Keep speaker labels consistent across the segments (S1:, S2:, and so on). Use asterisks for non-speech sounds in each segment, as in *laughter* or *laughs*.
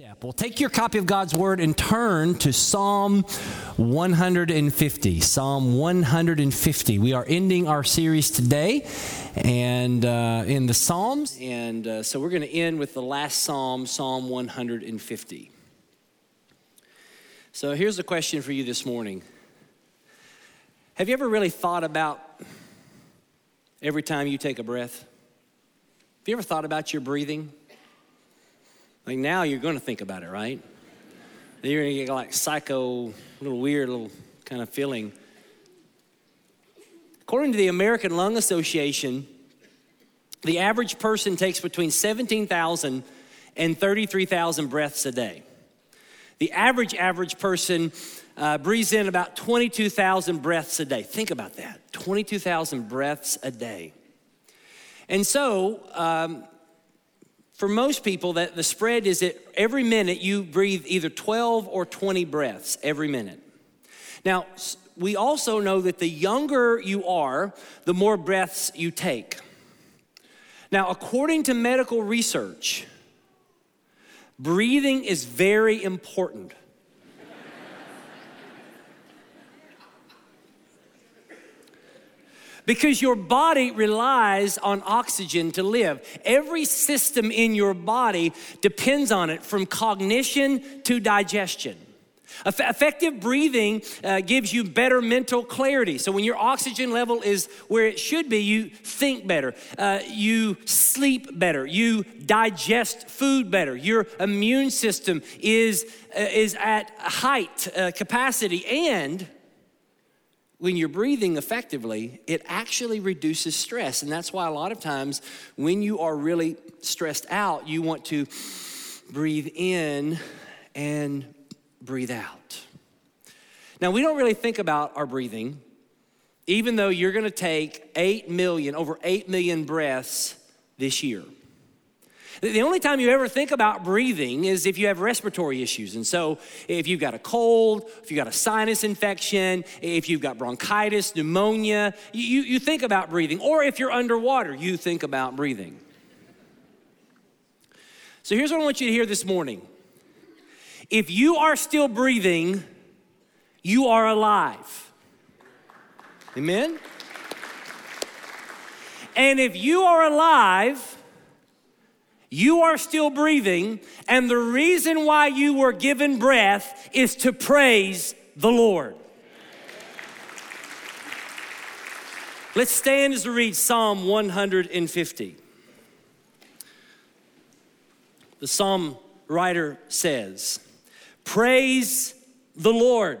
S1: step. Well, take your copy of God's Word and turn to Psalm 150. Psalm 150. We are ending our series today and uh, in the Psalms. And uh, so we're going to end with the last Psalm, Psalm 150. So here's a question for you this morning Have you ever really thought about every time you take a breath? Have you ever thought about your breathing? Like now you're going to think about it, right? You're going to get like psycho, little weird, little kind of feeling. According to the American Lung Association, the average person takes between 17,000 and 33,000 breaths a day. The average average person uh, breathes in about 22,000 breaths a day. Think about that 22,000 breaths a day. And so, um, for most people, that the spread is that every minute you breathe either 12 or 20 breaths every minute. Now, we also know that the younger you are, the more breaths you take. Now, according to medical research, breathing is very important. Because your body relies on oxygen to live. Every system in your body depends on it, from cognition to digestion. Effective breathing uh, gives you better mental clarity. So, when your oxygen level is where it should be, you think better, uh, you sleep better, you digest food better, your immune system is, uh, is at height uh, capacity, and when you're breathing effectively, it actually reduces stress. And that's why a lot of times when you are really stressed out, you want to breathe in and breathe out. Now, we don't really think about our breathing, even though you're gonna take 8 million, over 8 million breaths this year. The only time you ever think about breathing is if you have respiratory issues. And so, if you've got a cold, if you've got a sinus infection, if you've got bronchitis, pneumonia, you, you think about breathing. Or if you're underwater, you think about breathing. So, here's what I want you to hear this morning if you are still breathing, you are alive. Amen? And if you are alive, you are still breathing, and the reason why you were given breath is to praise the Lord. Let's stand as we read Psalm 150. The psalm writer says, Praise the Lord.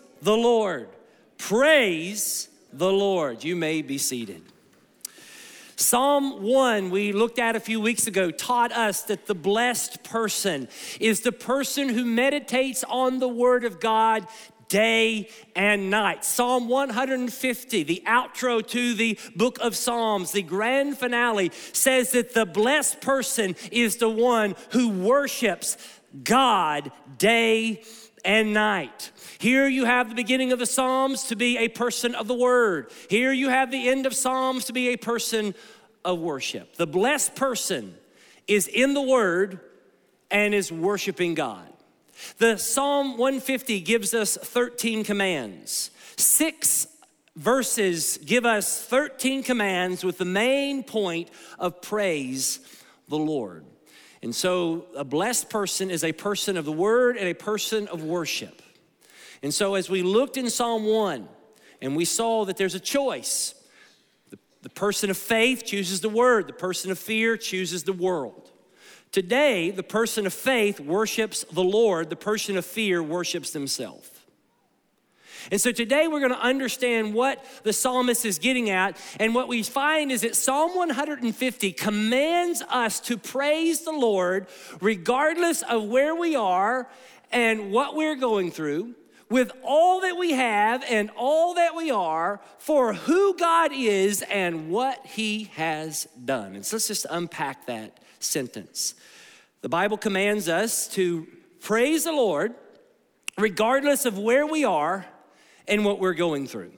S1: the Lord. Praise the Lord. You may be seated. Psalm 1, we looked at a few weeks ago, taught us that the blessed person is the person who meditates on the Word of God day and night. Psalm 150, the outro to the book of Psalms, the grand finale, says that the blessed person is the one who worships God day and night. Here you have the beginning of the Psalms to be a person of the word. Here you have the end of Psalms to be a person of worship. The blessed person is in the word and is worshiping God. The Psalm 150 gives us 13 commands. Six verses give us 13 commands with the main point of praise the Lord. And so, a blessed person is a person of the word and a person of worship. And so, as we looked in Psalm 1 and we saw that there's a choice, the, the person of faith chooses the word, the person of fear chooses the world. Today, the person of faith worships the Lord, the person of fear worships themselves. And so today we're going to understand what the psalmist is getting at. And what we find is that Psalm 150 commands us to praise the Lord regardless of where we are and what we're going through, with all that we have and all that we are, for who God is and what He has done. And so let's just unpack that sentence. The Bible commands us to praise the Lord regardless of where we are and what we're going through.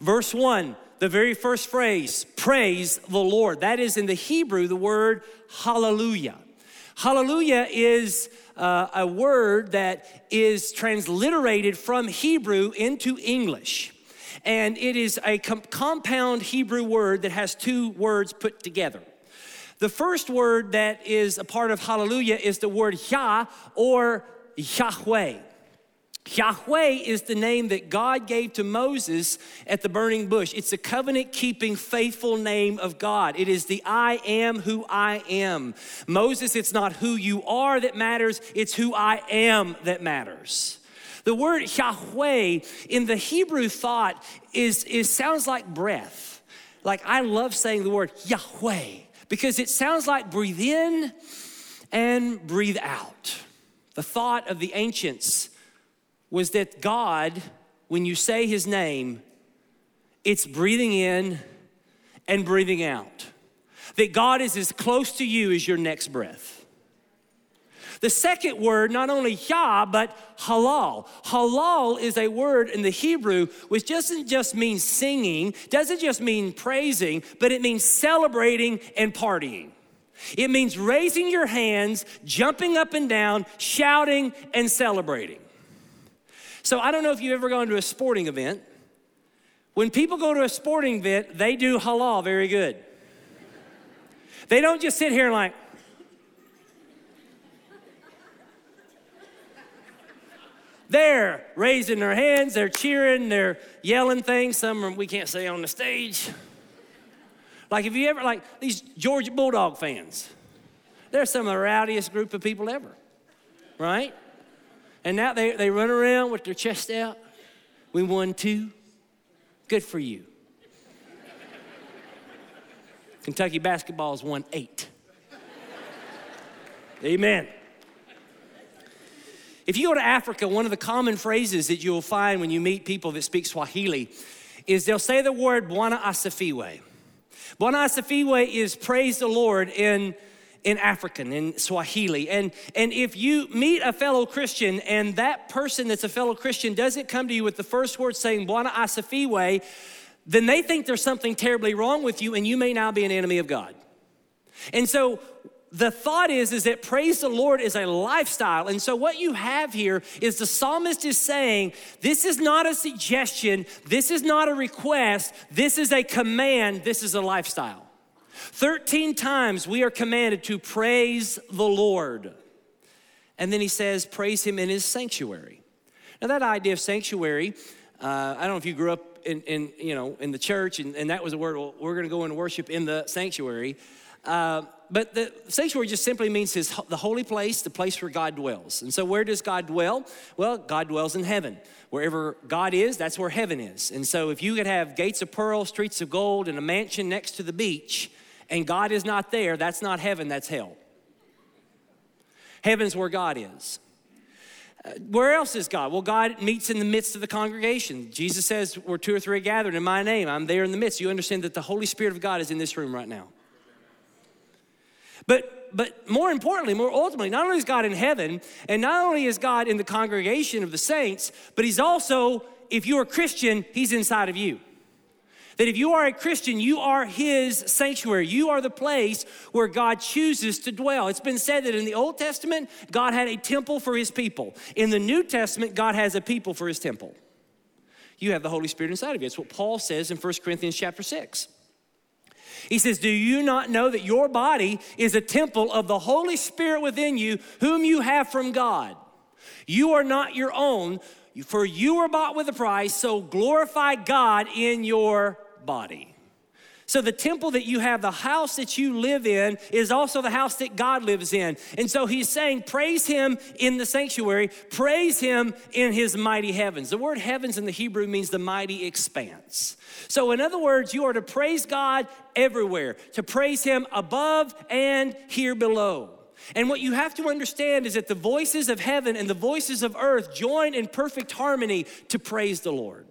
S1: Verse 1, the very first phrase, praise the Lord. That is in the Hebrew the word hallelujah. Hallelujah is uh, a word that is transliterated from Hebrew into English. And it is a com- compound Hebrew word that has two words put together. The first word that is a part of hallelujah is the word Yah or Yahweh. Yahweh is the name that God gave to Moses at the burning bush. It's a covenant keeping, faithful name of God. It is the I am who I am. Moses, it's not who you are that matters, it's who I am that matters. The word Yahweh in the Hebrew thought is, is sounds like breath. Like I love saying the word Yahweh because it sounds like breathe in and breathe out. The thought of the ancients was that God, when you say his name, it's breathing in and breathing out. That God is as close to you as your next breath. The second word, not only Yah, but halal. Halal is a word in the Hebrew which doesn't just mean singing, doesn't just mean praising, but it means celebrating and partying. It means raising your hands, jumping up and down, shouting and celebrating. So I don't know if you've ever gone to a sporting event. When people go to a sporting event, they do halal very good. They don't just sit here and like, they're raising their hands, they're cheering, they're yelling things. Some we can't say on the stage. Like, if you ever, like these Georgia Bulldog fans, they're some of the rowdiest group of people ever, right? And now they, they run around with their chest out. We won two. Good for you. Kentucky basketball has won eight. Amen. If you go to Africa, one of the common phrases that you'll find when you meet people that speak Swahili is they'll say the word Bwana Asifiwe. Bwana Asifiwe is praise the Lord in in African, in Swahili. And, and if you meet a fellow Christian and that person that's a fellow Christian doesn't come to you with the first word saying, Bwana Asifiwe, then they think there's something terribly wrong with you and you may now be an enemy of God. And so the thought is is that praise the lord is a lifestyle. And so what you have here is the psalmist is saying this is not a suggestion. This is not a request. This is a command. This is a lifestyle 13 times we are commanded to praise the Lord. And then he says, praise him in his sanctuary. Now, that idea of sanctuary, uh, I don't know if you grew up in, in, you know, in the church and, and that was a word, well, we're going to go and worship in the sanctuary. Uh, but the sanctuary just simply means his, the holy place, the place where God dwells. And so, where does God dwell? Well, God dwells in heaven. Wherever God is, that's where heaven is. And so, if you could have gates of pearl, streets of gold, and a mansion next to the beach, and God is not there, that's not heaven, that's hell. Heaven's where God is. Uh, where else is God? Well, God meets in the midst of the congregation. Jesus says, Where two or three are gathered in my name, I'm there in the midst. You understand that the Holy Spirit of God is in this room right now. But, but more importantly, more ultimately, not only is God in heaven, and not only is God in the congregation of the saints, but He's also, if you're a Christian, He's inside of you. That if you are a Christian, you are His sanctuary. You are the place where God chooses to dwell. It's been said that in the Old Testament, God had a temple for His people. In the New Testament, God has a people for His temple. You have the Holy Spirit inside of you. It's what Paul says in 1 Corinthians chapter 6. He says, Do you not know that your body is a temple of the Holy Spirit within you, whom you have from God? You are not your own, for you were bought with a price, so glorify God in your body. So, the temple that you have, the house that you live in, is also the house that God lives in. And so he's saying, praise him in the sanctuary, praise him in his mighty heavens. The word heavens in the Hebrew means the mighty expanse. So, in other words, you are to praise God everywhere, to praise him above and here below. And what you have to understand is that the voices of heaven and the voices of earth join in perfect harmony to praise the Lord.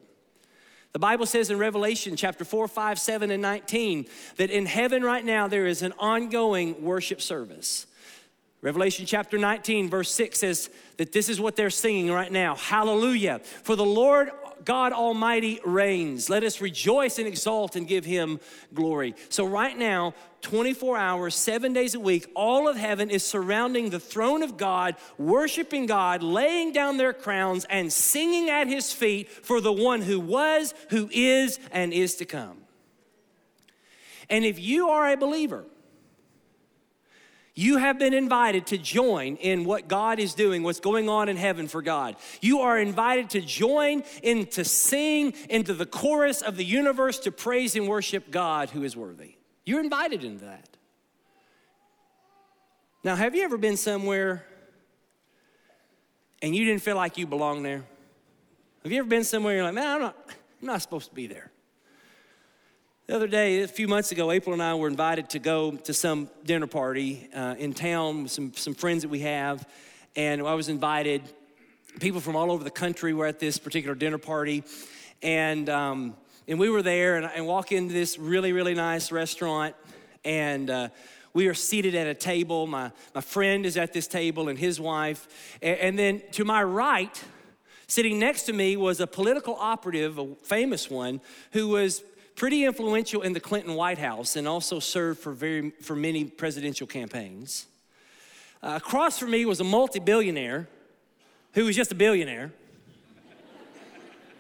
S1: The Bible says in Revelation chapter 4, 5, 7, and 19 that in heaven right now there is an ongoing worship service. Revelation chapter 19, verse 6 says that this is what they're singing right now Hallelujah. For the Lord God Almighty reigns. Let us rejoice and exalt and give him glory. So, right now, 24 hours, seven days a week, all of heaven is surrounding the throne of God, worshiping God, laying down their crowns, and singing at his feet for the one who was, who is, and is to come. And if you are a believer, you have been invited to join in what God is doing, what's going on in heaven for God. You are invited to join in to sing into the chorus of the universe to praise and worship God who is worthy. You're invited into that. Now, have you ever been somewhere and you didn't feel like you belong there? Have you ever been somewhere you're like, man, I'm not, I'm not supposed to be there? The other day, a few months ago, April and I were invited to go to some dinner party uh, in town with some, some friends that we have. And I was invited. People from all over the country were at this particular dinner party. And, um, and we were there and, and walk into this really, really nice restaurant. And uh, we are seated at a table. My, my friend is at this table and his wife. And, and then to my right, sitting next to me, was a political operative, a famous one, who was pretty influential in the Clinton White House and also served for, very, for many presidential campaigns. Uh, across from me was a multi billionaire who was just a billionaire.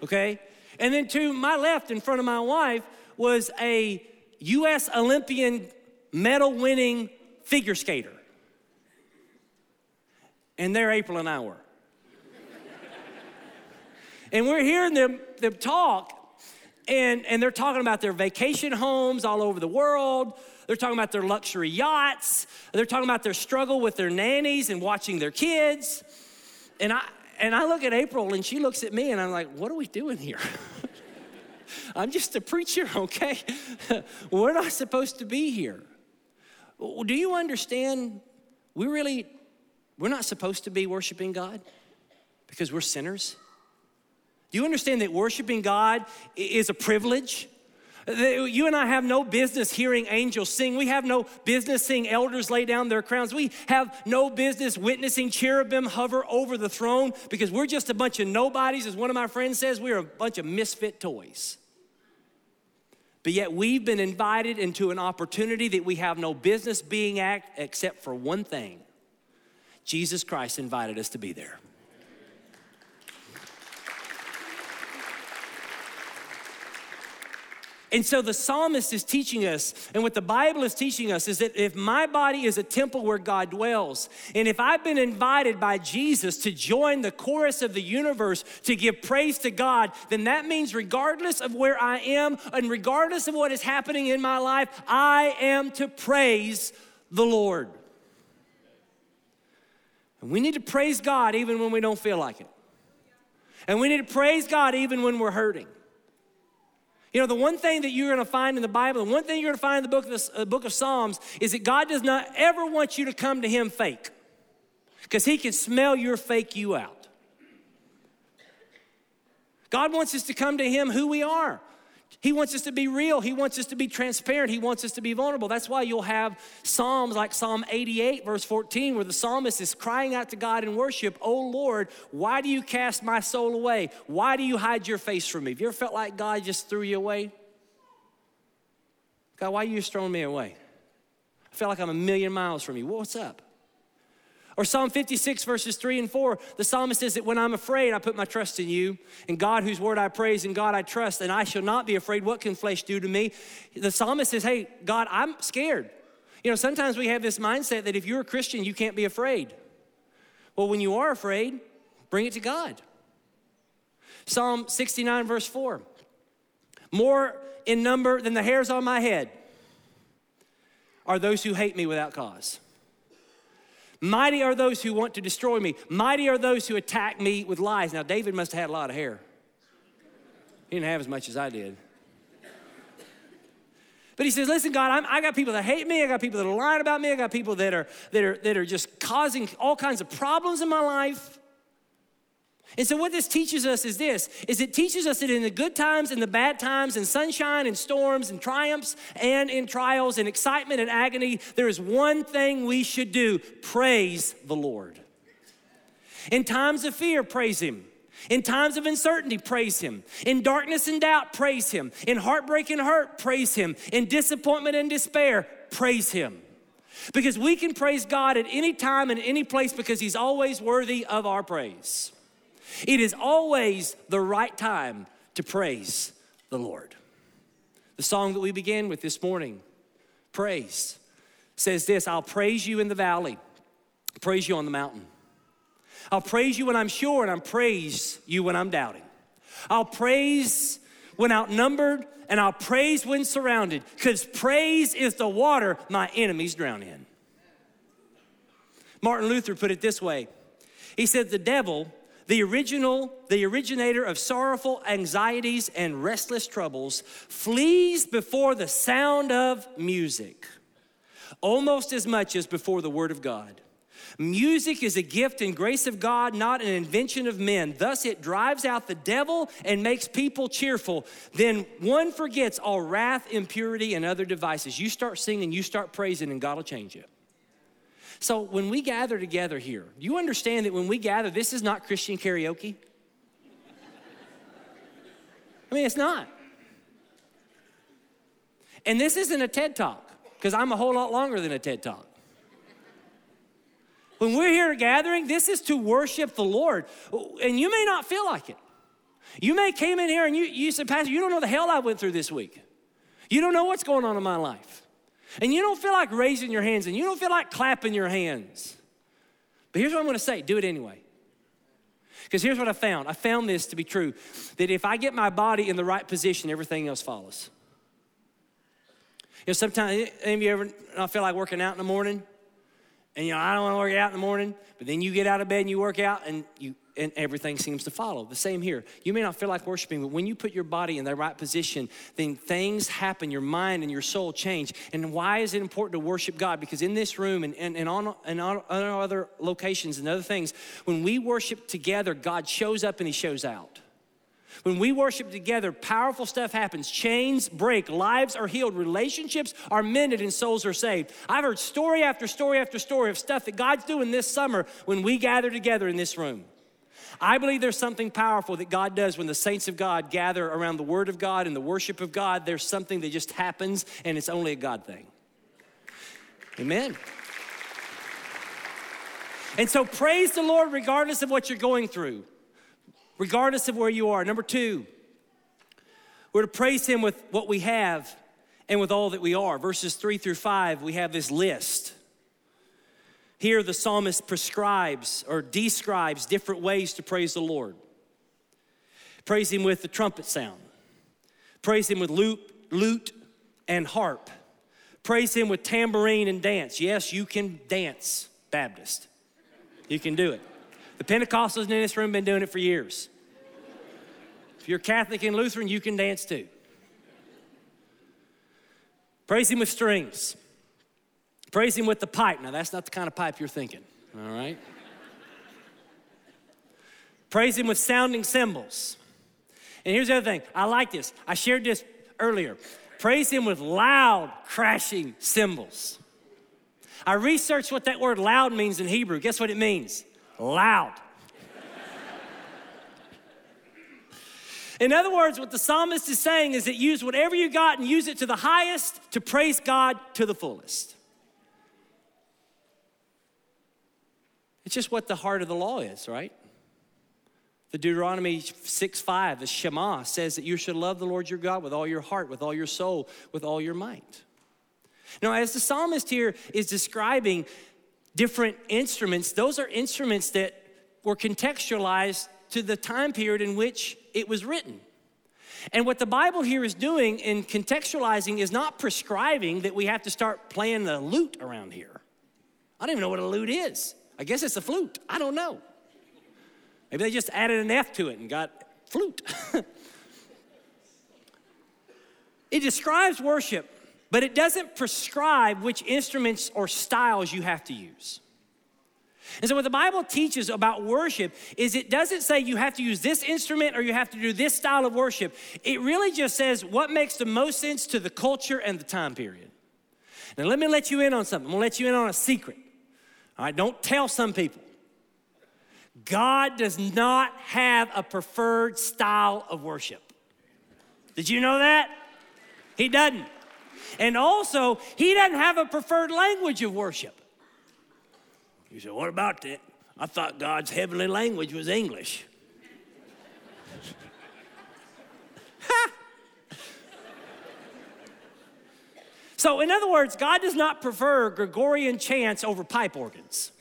S1: Okay? And then to my left, in front of my wife, was a US Olympian medal winning figure skater. And there April and I were. and we're hearing them, them talk, and, and they're talking about their vacation homes all over the world. They're talking about their luxury yachts. They're talking about their struggle with their nannies and watching their kids. And I, and I look at April and she looks at me and I'm like, what are we doing here? *laughs* I'm just a preacher, okay? *laughs* We're not supposed to be here. Do you understand? We really, we're not supposed to be worshiping God because we're sinners. Do you understand that worshiping God is a privilege? You and I have no business hearing angels sing. We have no business seeing elders lay down their crowns. We have no business witnessing cherubim hover over the throne because we're just a bunch of nobodies. As one of my friends says, we're a bunch of misfit toys. But yet we've been invited into an opportunity that we have no business being at except for one thing Jesus Christ invited us to be there. And so the psalmist is teaching us, and what the Bible is teaching us is that if my body is a temple where God dwells, and if I've been invited by Jesus to join the chorus of the universe to give praise to God, then that means regardless of where I am and regardless of what is happening in my life, I am to praise the Lord. And we need to praise God even when we don't feel like it. And we need to praise God even when we're hurting. You know, the one thing that you're going to find in the Bible, the one thing you're going to find in the book of, the, uh, book of Psalms is that God does not ever want you to come to Him fake because He can smell your fake you out. God wants us to come to Him who we are. He wants us to be real. He wants us to be transparent. He wants us to be vulnerable. That's why you'll have Psalms like Psalm 88, verse 14, where the psalmist is crying out to God in worship, Oh Lord, why do you cast my soul away? Why do you hide your face from me? Have you ever felt like God just threw you away? God, why are you just throwing me away? I feel like I'm a million miles from you. What's up? Or Psalm 56, verses 3 and 4, the psalmist says that when I'm afraid, I put my trust in you, and God, whose word I praise, and God I trust, and I shall not be afraid. What can flesh do to me? The psalmist says, Hey, God, I'm scared. You know, sometimes we have this mindset that if you're a Christian, you can't be afraid. Well, when you are afraid, bring it to God. Psalm 69, verse 4. more in number than the hairs on my head, are those who hate me without cause. Mighty are those who want to destroy me. Mighty are those who attack me with lies. Now, David must have had a lot of hair. He didn't have as much as I did. But he says, listen, God, I'm, i got people that hate me. I got people that are lying about me. I got people that are, that, are, that are just causing all kinds of problems in my life. And so what this teaches us is this, is it teaches us that in the good times and the bad times, in sunshine and storms and triumphs and in trials and excitement and agony, there is one thing we should do, praise the Lord. In times of fear, praise him. In times of uncertainty, praise Him. In darkness and doubt, praise Him. In heartbreak and hurt, praise Him. In disappointment and despair, praise Him. Because we can praise God at any time and any place because He's always worthy of our praise. It is always the right time to praise the Lord. The song that we began with this morning, Praise, says this I'll praise you in the valley, praise you on the mountain. I'll praise you when I'm sure, and I'll praise you when I'm doubting. I'll praise when outnumbered, and I'll praise when surrounded, because praise is the water my enemies drown in. Martin Luther put it this way He said, The devil, the original, the originator of sorrowful anxieties and restless troubles, flees before the sound of music almost as much as before the word of God. Music is a gift and grace of God, not an invention of men. Thus, it drives out the devil and makes people cheerful. Then one forgets all wrath, impurity, and other devices. You start singing, you start praising, and God will change you. So, when we gather together here, do you understand that when we gather, this is not Christian karaoke? I mean, it's not. And this isn't a TED talk, because I'm a whole lot longer than a TED talk. When we're here gathering, this is to worship the Lord. And you may not feel like it. You may came in here and you, you said, Pastor, you don't know the hell I went through this week. You don't know what's going on in my life. And you don't feel like raising your hands and you don't feel like clapping your hands. But here's what I'm going to say do it anyway. Because here's what I found I found this to be true that if I get my body in the right position, everything else follows. You know, sometimes, any of you ever not feel like working out in the morning? and you know, I don't want to work out in the morning, but then you get out of bed and you work out and you and everything seems to follow. The same here. You may not feel like worshiping, but when you put your body in the right position, then things happen. Your mind and your soul change. And why is it important to worship God? Because in this room and, and, and, on, and on other locations and other things, when we worship together, God shows up and He shows out. When we worship together, powerful stuff happens. Chains break, lives are healed, relationships are mended, and souls are saved. I've heard story after story after story of stuff that God's doing this summer when we gather together in this room. I believe there's something powerful that God does when the saints of God gather around the Word of God and the worship of God. There's something that just happens, and it's only a God thing. Amen. And so praise the Lord regardless of what you're going through regardless of where you are. Number two, we're to praise Him with what we have and with all that we are. Verses three through five, we have this list. Here, the psalmist prescribes or describes different ways to praise the Lord. Praise Him with the trumpet sound, praise Him with lute, lute and harp, praise Him with tambourine and dance. Yes, you can dance, Baptist. You can do it. The Pentecostals in this room have been doing it for years. If you're Catholic and Lutheran, you can dance too. Praise Him with strings. Praise Him with the pipe. Now, that's not the kind of pipe you're thinking, all right? Praise Him with sounding cymbals. And here's the other thing I like this. I shared this earlier. Praise Him with loud, crashing cymbals. I researched what that word loud means in Hebrew. Guess what it means? loud. In other words, what the psalmist is saying is that use whatever you got and use it to the highest to praise God to the fullest. It's just what the heart of the law is, right? The Deuteronomy 6 5, the Shema, says that you should love the Lord your God with all your heart, with all your soul, with all your might. Now, as the psalmist here is describing different instruments, those are instruments that were contextualized to the time period in which it was written. And what the Bible here is doing in contextualizing is not prescribing that we have to start playing the lute around here. I don't even know what a lute is. I guess it's a flute. I don't know. Maybe they just added an F to it and got flute. *laughs* it describes worship, but it doesn't prescribe which instruments or styles you have to use. And so, what the Bible teaches about worship is it doesn't say you have to use this instrument or you have to do this style of worship. It really just says what makes the most sense to the culture and the time period. Now, let me let you in on something. I'm gonna let you in on a secret. All right, don't tell some people. God does not have a preferred style of worship. Did you know that? He doesn't. And also, He doesn't have a preferred language of worship. You said, What about that? I thought God's heavenly language was English. So, in other words, God does not prefer Gregorian chants over pipe organs.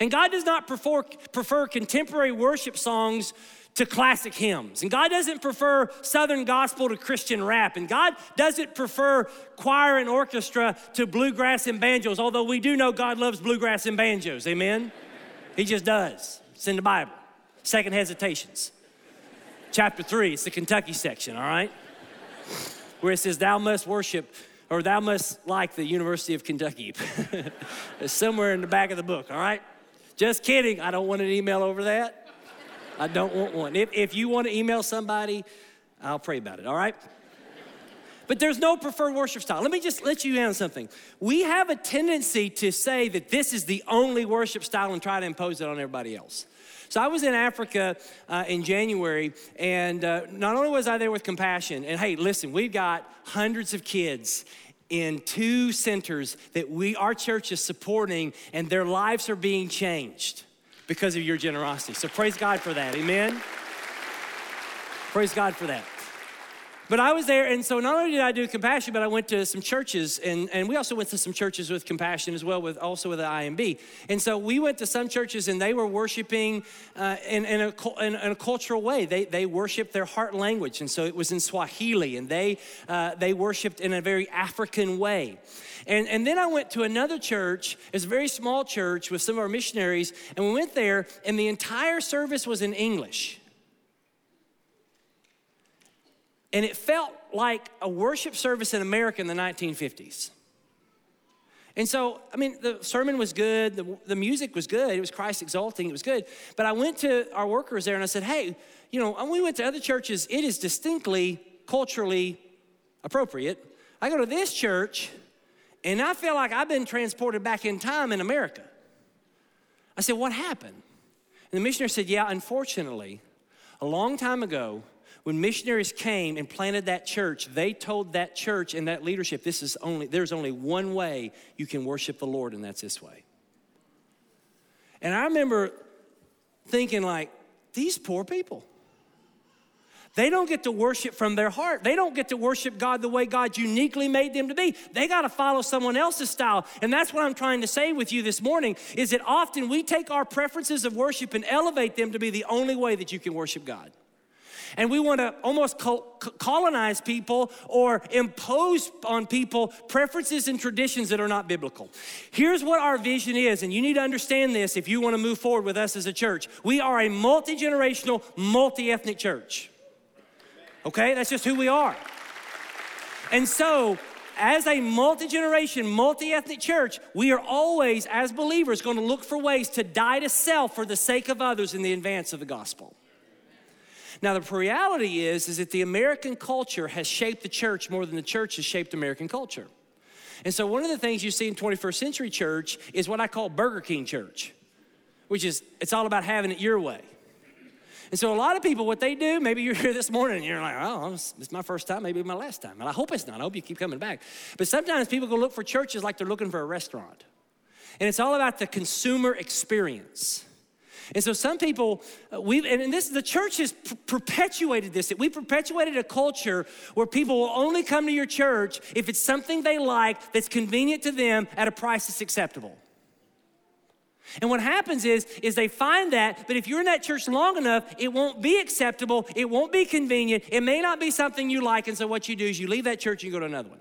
S1: And God does not prefer, prefer contemporary worship songs to classic hymns. And God doesn't prefer Southern gospel to Christian rap. And God doesn't prefer choir and orchestra to bluegrass and banjos, although we do know God loves bluegrass and banjos. Amen? He just does. It's in the Bible. Second Hesitations. Chapter 3, it's the Kentucky section, all right? Where it says, Thou must worship, or thou must like the University of Kentucky. *laughs* it's somewhere in the back of the book, all right? Just kidding. I don't want an email over that. I don't want one. If, if you want to email somebody, I'll pray about it, all right? But there's no preferred worship style. Let me just let you in on something. We have a tendency to say that this is the only worship style and try to impose it on everybody else. So I was in Africa uh, in January, and uh, not only was I there with compassion, and hey, listen, we've got hundreds of kids in two centers that we our church is supporting, and their lives are being changed because of your generosity. So praise God for that. Amen. Praise God for that. But I was there, and so not only did I do compassion, but I went to some churches, and, and we also went to some churches with compassion as well, with also with the IMB. And so we went to some churches, and they were worshiping uh, in, in, a, in, in, a, cultural way. They, they worshiped their heart language, and so it was in Swahili, and they, uh, they worshiped in a very African way. And, and then I went to another church, it's a very small church with some of our missionaries, and we went there, and the entire service was in English. And it felt like a worship service in America in the 1950s. And so, I mean, the sermon was good, the, the music was good, it was Christ exalting, it was good. But I went to our workers there and I said, hey, you know, when we went to other churches, it is distinctly culturally appropriate. I go to this church and I feel like I've been transported back in time in America. I said, what happened? And the missionary said, yeah, unfortunately, a long time ago, when missionaries came and planted that church, they told that church and that leadership, this is only, there's only one way you can worship the Lord, and that's this way. And I remember thinking, like, these poor people. They don't get to worship from their heart. They don't get to worship God the way God uniquely made them to be. They got to follow someone else's style. And that's what I'm trying to say with you this morning is that often we take our preferences of worship and elevate them to be the only way that you can worship God and we want to almost colonize people or impose on people preferences and traditions that are not biblical. Here's what our vision is, and you need to understand this if you want to move forward with us as a church. We are a multi generational, multi ethnic church. Okay, that's just who we are. And so, as a multi generation, multi ethnic church, we are always, as believers, going to look for ways to die to self for the sake of others in the advance of the gospel. Now, the reality is, is that the American culture has shaped the church more than the church has shaped American culture. And so, one of the things you see in 21st century church is what I call Burger King church, which is it's all about having it your way. And so, a lot of people, what they do, maybe you're here this morning and you're like, oh, it's my first time, maybe my last time. And I hope it's not. I hope you keep coming back. But sometimes people go look for churches like they're looking for a restaurant. And it's all about the consumer experience. And so some people, uh, we and this the church has perpetuated this. We perpetuated a culture where people will only come to your church if it's something they like that's convenient to them at a price that's acceptable. And what happens is, is they find that, but if you're in that church long enough, it won't be acceptable, it won't be convenient, it may not be something you like, and so what you do is you leave that church and you go to another one.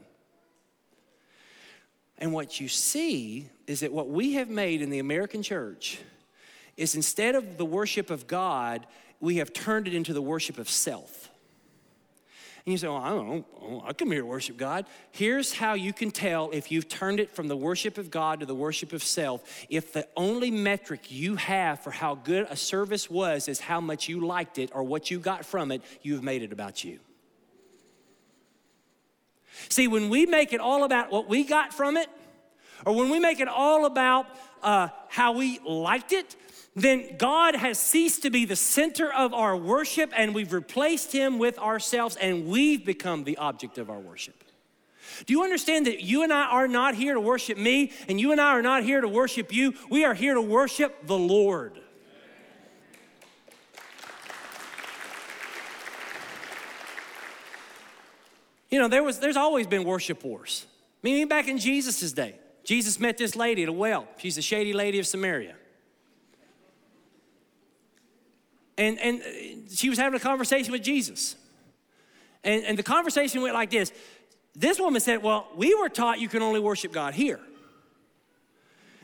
S1: And what you see is that what we have made in the American church is instead of the worship of God, we have turned it into the worship of self. And you say, well, I don't know, oh, I come here to worship God. Here's how you can tell if you've turned it from the worship of God to the worship of self. If the only metric you have for how good a service was is how much you liked it or what you got from it, you've made it about you. See, when we make it all about what we got from it, or when we make it all about uh, how we liked it, then God has ceased to be the center of our worship and we've replaced him with ourselves and we've become the object of our worship. Do you understand that you and I are not here to worship me and you and I are not here to worship you? We are here to worship the Lord. You know, there was, there's always been worship wars. I mean, back in Jesus' day, Jesus met this lady at a well. She's the shady lady of Samaria. And, and uh, she was having a conversation with Jesus. And, and the conversation went like this This woman said, Well, we were taught you can only worship God here.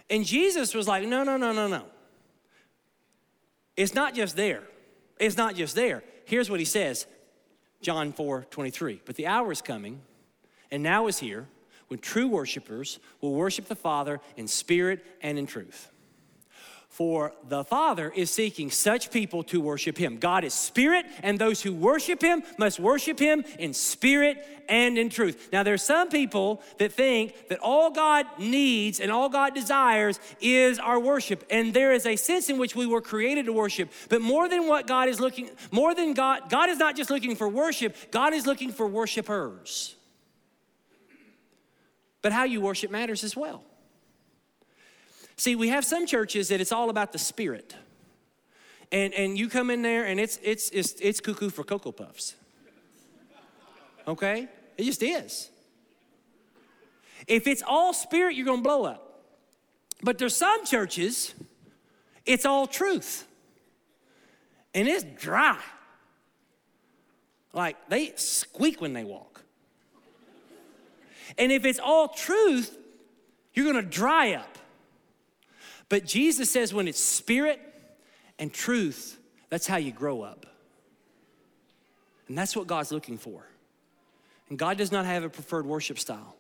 S1: And Jesus was like, No, no, no, no, no. It's not just there. It's not just there. Here's what he says John 4 23. But the hour is coming, and now is here, when true worshipers will worship the Father in spirit and in truth. For the Father is seeking such people to worship Him. God is spirit, and those who worship Him must worship Him in spirit and in truth. Now, there's some people that think that all God needs and all God desires is our worship. And there is a sense in which we were created to worship. But more than what God is looking, more than God, God is not just looking for worship, God is looking for worshipers. But how you worship matters as well. See, we have some churches that it's all about the spirit. And, and you come in there and it's, it's, it's, it's cuckoo for Cocoa Puffs. Okay? It just is. If it's all spirit, you're gonna blow up. But there's some churches, it's all truth. And it's dry. Like they squeak when they walk. And if it's all truth, you're gonna dry up. But Jesus says when it's spirit and truth, that's how you grow up. And that's what God's looking for. And God does not have a preferred worship style.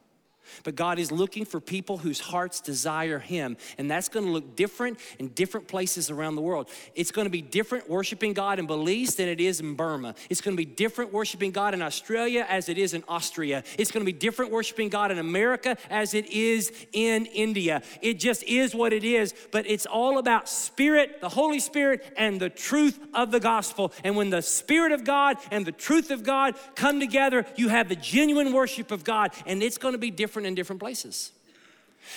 S1: But God is looking for people whose hearts desire Him. And that's going to look different in different places around the world. It's going to be different worshiping God in Belize than it is in Burma. It's going to be different worshiping God in Australia as it is in Austria. It's going to be different worshiping God in America as it is in India. It just is what it is. But it's all about Spirit, the Holy Spirit, and the truth of the gospel. And when the Spirit of God and the truth of God come together, you have the genuine worship of God. And it's going to be different different in different places.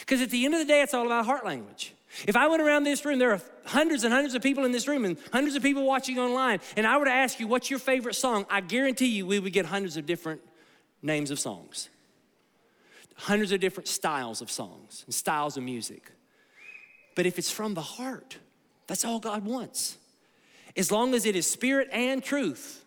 S1: Because at the end of the day, it's all about heart language. If I went around this room, there are hundreds and hundreds of people in this room and hundreds of people watching online, and I were to ask you, what's your favorite song? I guarantee you we would get hundreds of different names of songs, hundreds of different styles of songs and styles of music. But if it's from the heart, that's all God wants. As long as it is spirit and truth,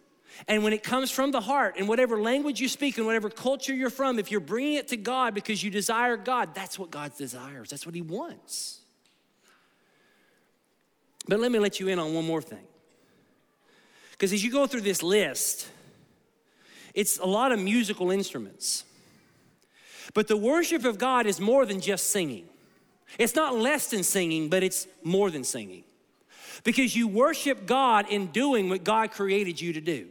S1: and when it comes from the heart, in whatever language you speak, in whatever culture you're from, if you're bringing it to God because you desire God, that's what God desires. That's what He wants. But let me let you in on one more thing. Because as you go through this list, it's a lot of musical instruments. But the worship of God is more than just singing. It's not less than singing, but it's more than singing. Because you worship God in doing what God created you to do.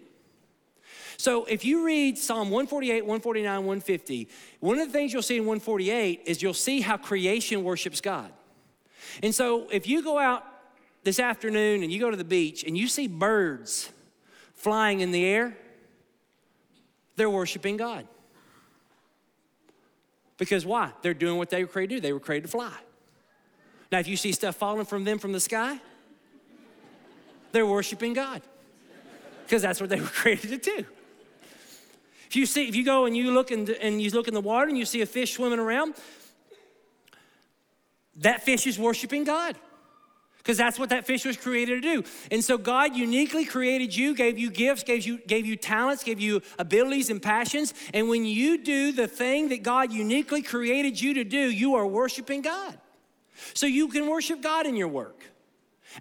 S1: So if you read Psalm 148, 149, 150, one of the things you'll see in 148 is you'll see how creation worships God. And so if you go out this afternoon and you go to the beach and you see birds flying in the air, they're worshiping God. Because why? They're doing what they were created to do. They were created to fly. Now, if you see stuff falling from them from the sky, they're worshiping God. Because that's what they were *laughs* created to do. If you see, if you go and you look in the, and you look in the water and you see a fish swimming around, that fish is worshiping God. because that's what that fish was created to do. And so God uniquely created you, gave you gifts, gave you, gave you talents, gave you abilities and passions. And when you do the thing that God uniquely created you to do, you are worshiping God. So you can worship God in your work,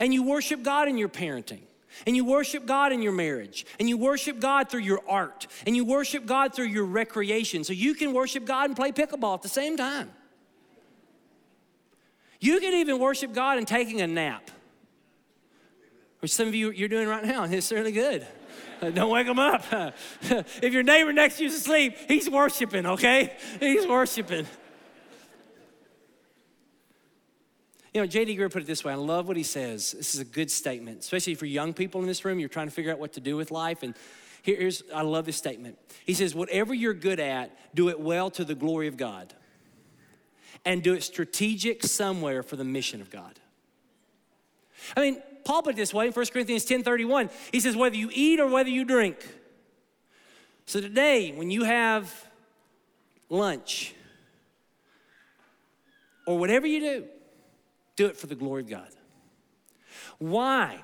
S1: and you worship God in your parenting. And you worship God in your marriage, and you worship God through your art, and you worship God through your recreation. So you can worship God and play pickleball at the same time. You can even worship God in taking a nap, which some of you you're doing right now. And *laughs* it's certainly good. Uh, don't wake them up. *laughs* if your neighbor next to you is asleep, he's worshiping, okay? He's worshiping. You know, J.D. Greear put it this way. I love what he says. This is a good statement, especially for young people in this room. You're trying to figure out what to do with life. And here's, I love this statement. He says, Whatever you're good at, do it well to the glory of God and do it strategic somewhere for the mission of God. I mean, Paul put it this way in 1 Corinthians 10 31. He says, whether you eat or whether you drink. So today, when you have lunch or whatever you do, do it for the glory of God. Why?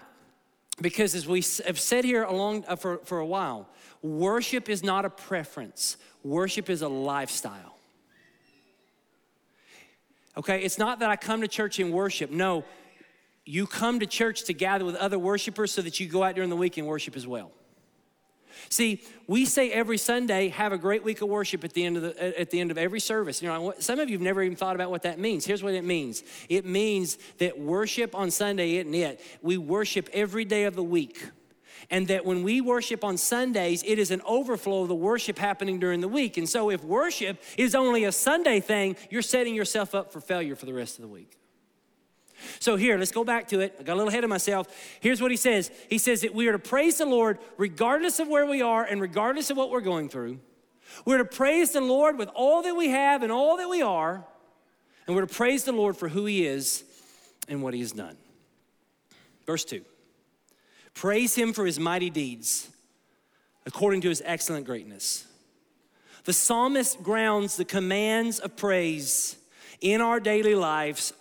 S1: Because as we have said here along uh, for, for a while, worship is not a preference, worship is a lifestyle. Okay, it's not that I come to church and worship. No, you come to church to gather with other worshipers so that you go out during the week and worship as well. See, we say every Sunday, have a great week of worship at the end of the, at the end of every service. You know, some of you have never even thought about what that means. Here's what it means. It means that worship on Sunday isn't it. We worship every day of the week and that when we worship on Sundays, it is an overflow of the worship happening during the week. And so, if worship is only a Sunday thing, you're setting yourself up for failure for the rest of the week. So, here, let's go back to it. I got a little ahead of myself. Here's what he says He says that we are to praise the Lord regardless of where we are and regardless of what we're going through. We're to praise the Lord with all that we have and all that we are. And we're to praise the Lord for who he is and what he has done. Verse 2. Praise him for his mighty deeds according to his excellent greatness. The psalmist grounds the commands of praise in our daily lives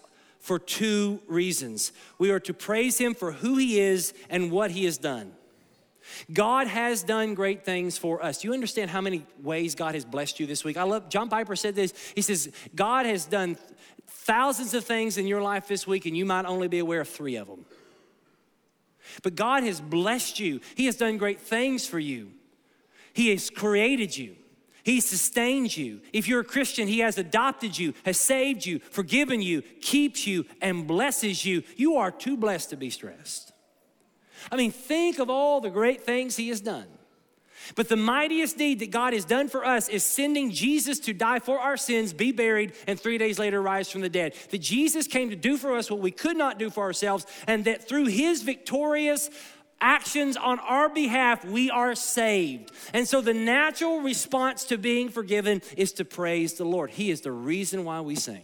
S1: for two reasons. We are to praise him for who he is and what he has done. God has done great things for us. You understand how many ways God has blessed you this week? I love John Piper said this. He says, God has done thousands of things in your life this week, and you might only be aware of three of them. But God has blessed you, He has done great things for you. He has created you. He sustains you. If you're a Christian, He has adopted you, has saved you, forgiven you, keeps you, and blesses you. You are too blessed to be stressed. I mean, think of all the great things He has done. But the mightiest deed that God has done for us is sending Jesus to die for our sins, be buried, and three days later rise from the dead. That Jesus came to do for us what we could not do for ourselves, and that through his victorious actions on our behalf, we are saved. And so the natural response to being forgiven is to praise the Lord. He is the reason why we sing.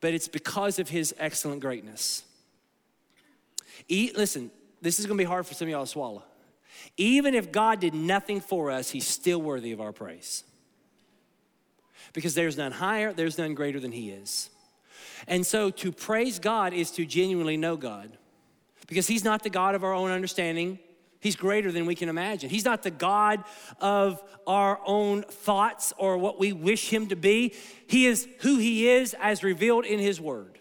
S1: But it's because of his excellent greatness. Eat, listen, this is gonna be hard for some of y'all to swallow. Even if God did nothing for us, He's still worthy of our praise. Because there's none higher, there's none greater than He is. And so to praise God is to genuinely know God. Because He's not the God of our own understanding, He's greater than we can imagine. He's not the God of our own thoughts or what we wish Him to be. He is who He is as revealed in His Word.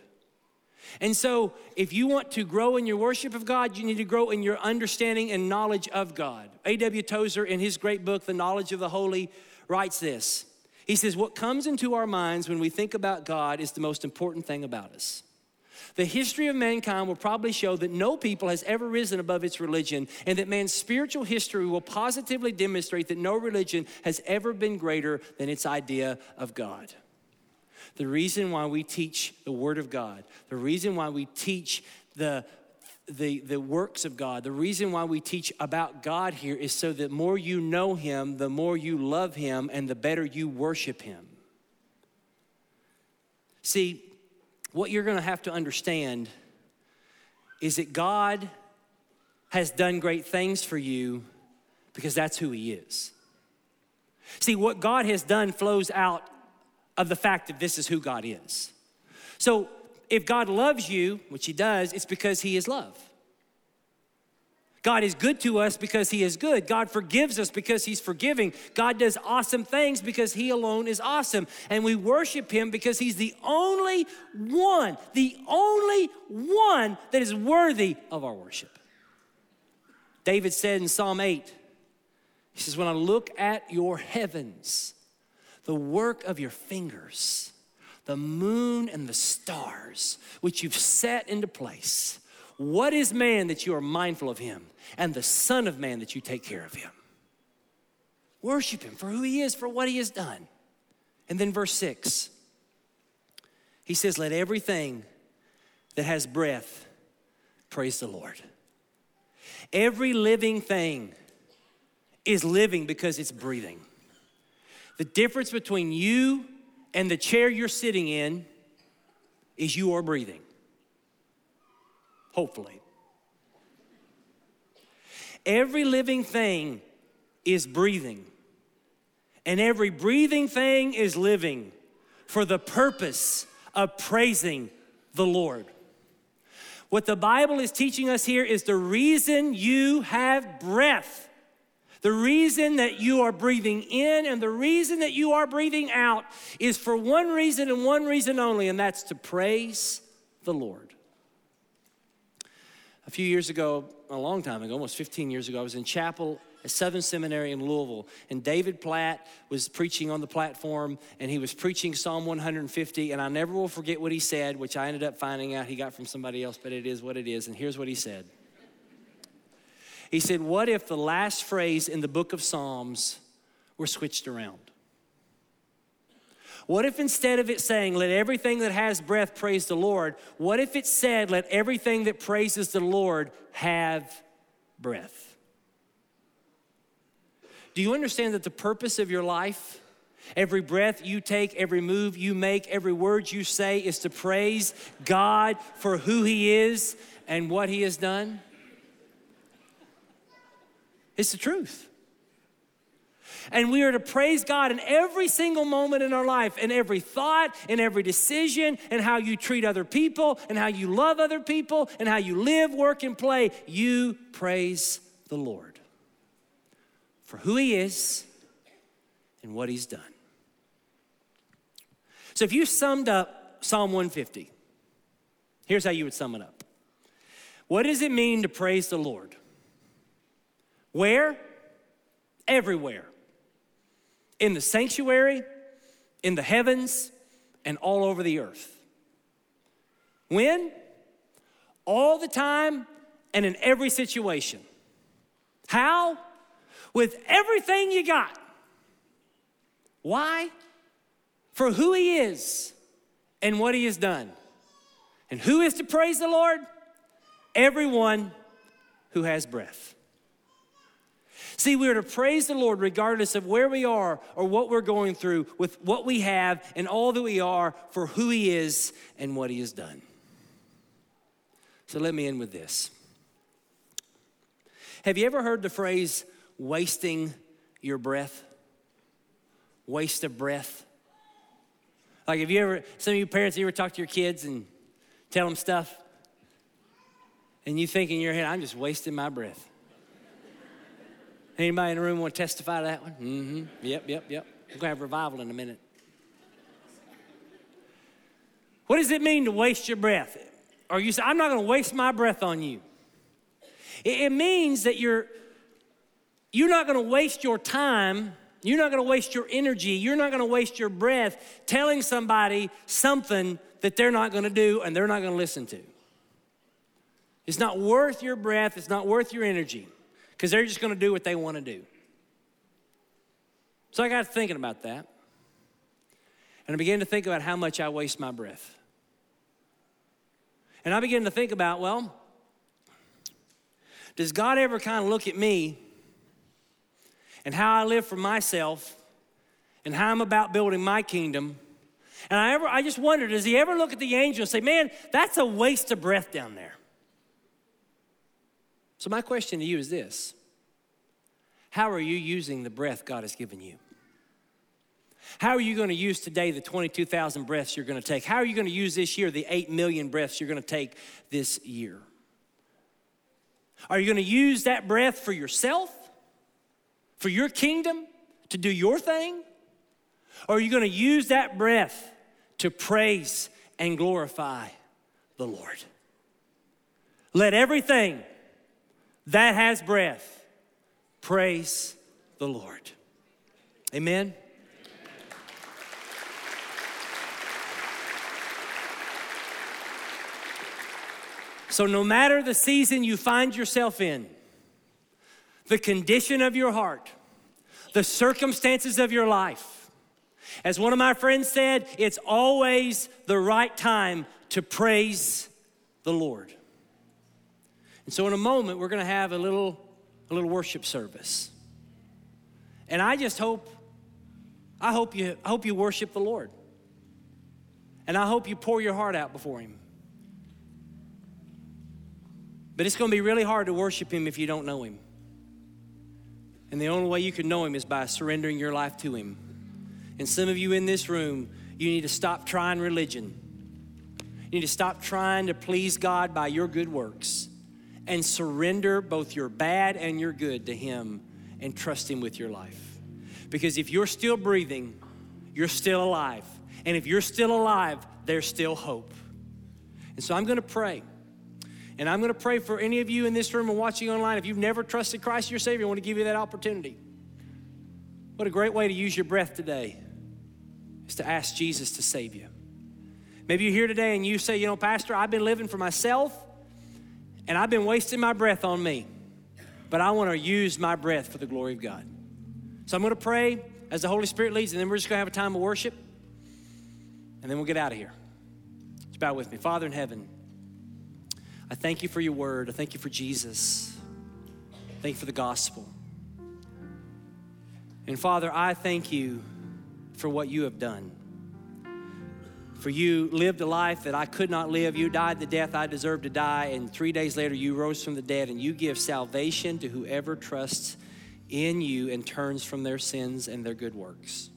S1: And so, if you want to grow in your worship of God, you need to grow in your understanding and knowledge of God. A.W. Tozer, in his great book, The Knowledge of the Holy, writes this. He says, What comes into our minds when we think about God is the most important thing about us. The history of mankind will probably show that no people has ever risen above its religion, and that man's spiritual history will positively demonstrate that no religion has ever been greater than its idea of God. The reason why we teach the Word of God, the reason why we teach the the, the works of God. The reason why we teach about God here is so that more you know Him, the more you love Him, and the better you worship Him. See, what you're gonna have to understand is that God has done great things for you because that's who He is. See, what God has done flows out of the fact that this is who God is. So if God loves you, which He does, it's because He is love. God is good to us because He is good. God forgives us because He's forgiving. God does awesome things because He alone is awesome. And we worship Him because He's the only one, the only one that is worthy of our worship. David said in Psalm 8, he says, When I look at your heavens, the work of your fingers, the moon and the stars, which you've set into place, what is man that you are mindful of him, and the Son of Man that you take care of him? Worship him for who he is, for what he has done. And then verse 6, he says, Let everything that has breath praise the Lord. Every living thing is living because it's breathing. The difference between you and the chair you're sitting in is you are breathing. Hopefully. Every living thing is breathing, and every breathing thing is living for the purpose of praising the Lord. What the Bible is teaching us here is the reason you have breath, the reason that you are breathing in, and the reason that you are breathing out is for one reason and one reason only, and that's to praise the Lord. A few years ago, a long time ago, almost 15 years ago, I was in chapel at Southern Seminary in Louisville, and David Platt was preaching on the platform, and he was preaching Psalm 150, and I never will forget what he said, which I ended up finding out he got from somebody else, but it is what it is. And here's what he said. He said, What if the last phrase in the book of Psalms were switched around? What if instead of it saying, Let everything that has breath praise the Lord, what if it said, Let everything that praises the Lord have breath? Do you understand that the purpose of your life, every breath you take, every move you make, every word you say is to praise God for who He is and what He has done? It's the truth. And we are to praise God in every single moment in our life, in every thought, in every decision, and how you treat other people, and how you love other people, and how you live, work, and play. You praise the Lord for who he is and what he's done. So if you summed up Psalm 150, here's how you would sum it up. What does it mean to praise the Lord? Where? Everywhere. In the sanctuary, in the heavens, and all over the earth. When? All the time and in every situation. How? with everything you got. Why? For who He is and what He has done. And who is to praise the Lord? Everyone who has breath. See, we are to praise the Lord regardless of where we are or what we're going through, with what we have and all that we are, for who He is and what He has done. So let me end with this. Have you ever heard the phrase, wasting your breath? Waste of breath. Like, have you ever, some of you parents, you ever talk to your kids and tell them stuff? And you think in your head, I'm just wasting my breath. Anybody in the room want to testify to that one? Mm-hmm. Yep, yep, yep. We're going to have revival in a minute. What does it mean to waste your breath? Or you say, I'm not going to waste my breath on you. It, means that you're you're not going to waste your time, you're not going to waste your energy, you're not going to waste your breath telling somebody something that they're not going to do and they're not going to listen to. It's not worth your breath, it's not worth your energy because they're just going to do what they want to do. So I got thinking about that. And I began to think about how much I waste my breath. And I began to think about, well, does God ever kind of look at me and how I live for myself and how I'm about building my kingdom. And I ever I just wonder, does he ever look at the angel and say, man, that's a waste of breath down there? So my question to you is this. How are you using the breath God has given you? How are you going to use today the 22,000 breaths you're going to take? How are you going to use this year the 8 million breaths you're going to take this year? Are you going to use that breath for yourself, for your kingdom, to do your thing? Or are you going to use that breath to praise and glorify the Lord? Let everything that has breath praise the Lord. Amen. So, no matter the season you find yourself in, the condition of your heart, the circumstances of your life, as one of my friends said, it's always the right time to praise the Lord. And so, in a moment, we're going to have a little, a little worship service. And I just hope, I hope you, I hope you worship the Lord. And I hope you pour your heart out before Him. But it's going to be really hard to worship Him if you don't know Him. And the only way you can know Him is by surrendering your life to Him. And some of you in this room, you need to stop trying religion. You need to stop trying to please God by your good works and surrender both your bad and your good to Him and trust Him with your life. Because if you're still breathing, you're still alive. And if you're still alive, there's still hope. And so I'm to pray. And I'm to pray for any of you in this room and watching online. If you've never trusted Christ your Savior, I want to give you that opportunity. What a great way to use your breath today is to ask Jesus to save you. Maybe you're here today and you say, you know, Pastor, I've been living for myself and I've been wasting my breath on me, but I want to use my breath for the glory of God. So I'm going to pray as the Holy Spirit leads, and then we're just going to have a time of worship, and then we'll get out of here. Just bow with me. Father in heaven, I thank you for your word. I thank you for Jesus. Thank you for the gospel. And Father, I thank you for what you have done. For you lived a life that I could not live. You died the death I deserved to die. And three days later, you rose from the dead and you give salvation to whoever trusts in you and turns from their sins and their good works.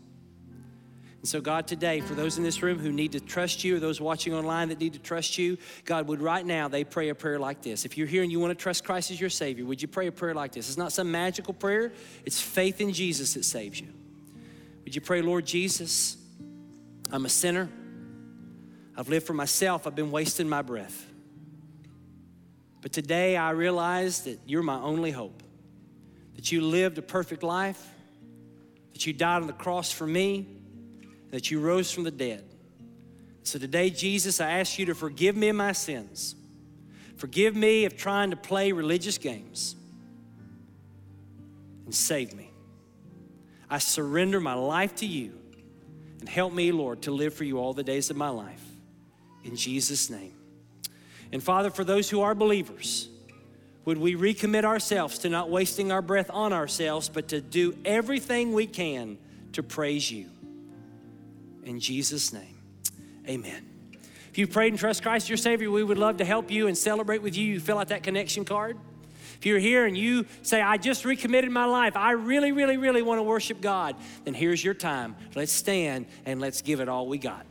S1: And so, God, today, for those in this room who need to trust you, or those watching online that need to trust you, God, would right now they pray a prayer like this. If you're here and you want to trust Christ as your Savior, would you pray a prayer like this? It's not some magical prayer, it's faith in Jesus that saves you. Would you pray, Lord Jesus, I'm a sinner. I've lived for myself, I've been wasting my breath. But today I realize that you're my only hope, that you lived a perfect life, that you died on the cross for me that you rose from the dead. So today, Jesus, I ask you to forgive me of my sins. Forgive me of trying to play religious games and save me. I surrender my life to you and help me, Lord, to live for you all the days of my life. In Jesus' name. And Father, for those who are believers, would we recommit ourselves to not wasting our breath on ourselves, but to do everything we can to praise you? In Jesus' name, amen. If you've prayed and trust Christ your Savior, we would love to help you and celebrate with you. You fill out that connection card. If you're here and you say, I just recommitted my life, I really, really, really want to worship God, then here's your time. Let's stand and let's give it all we got.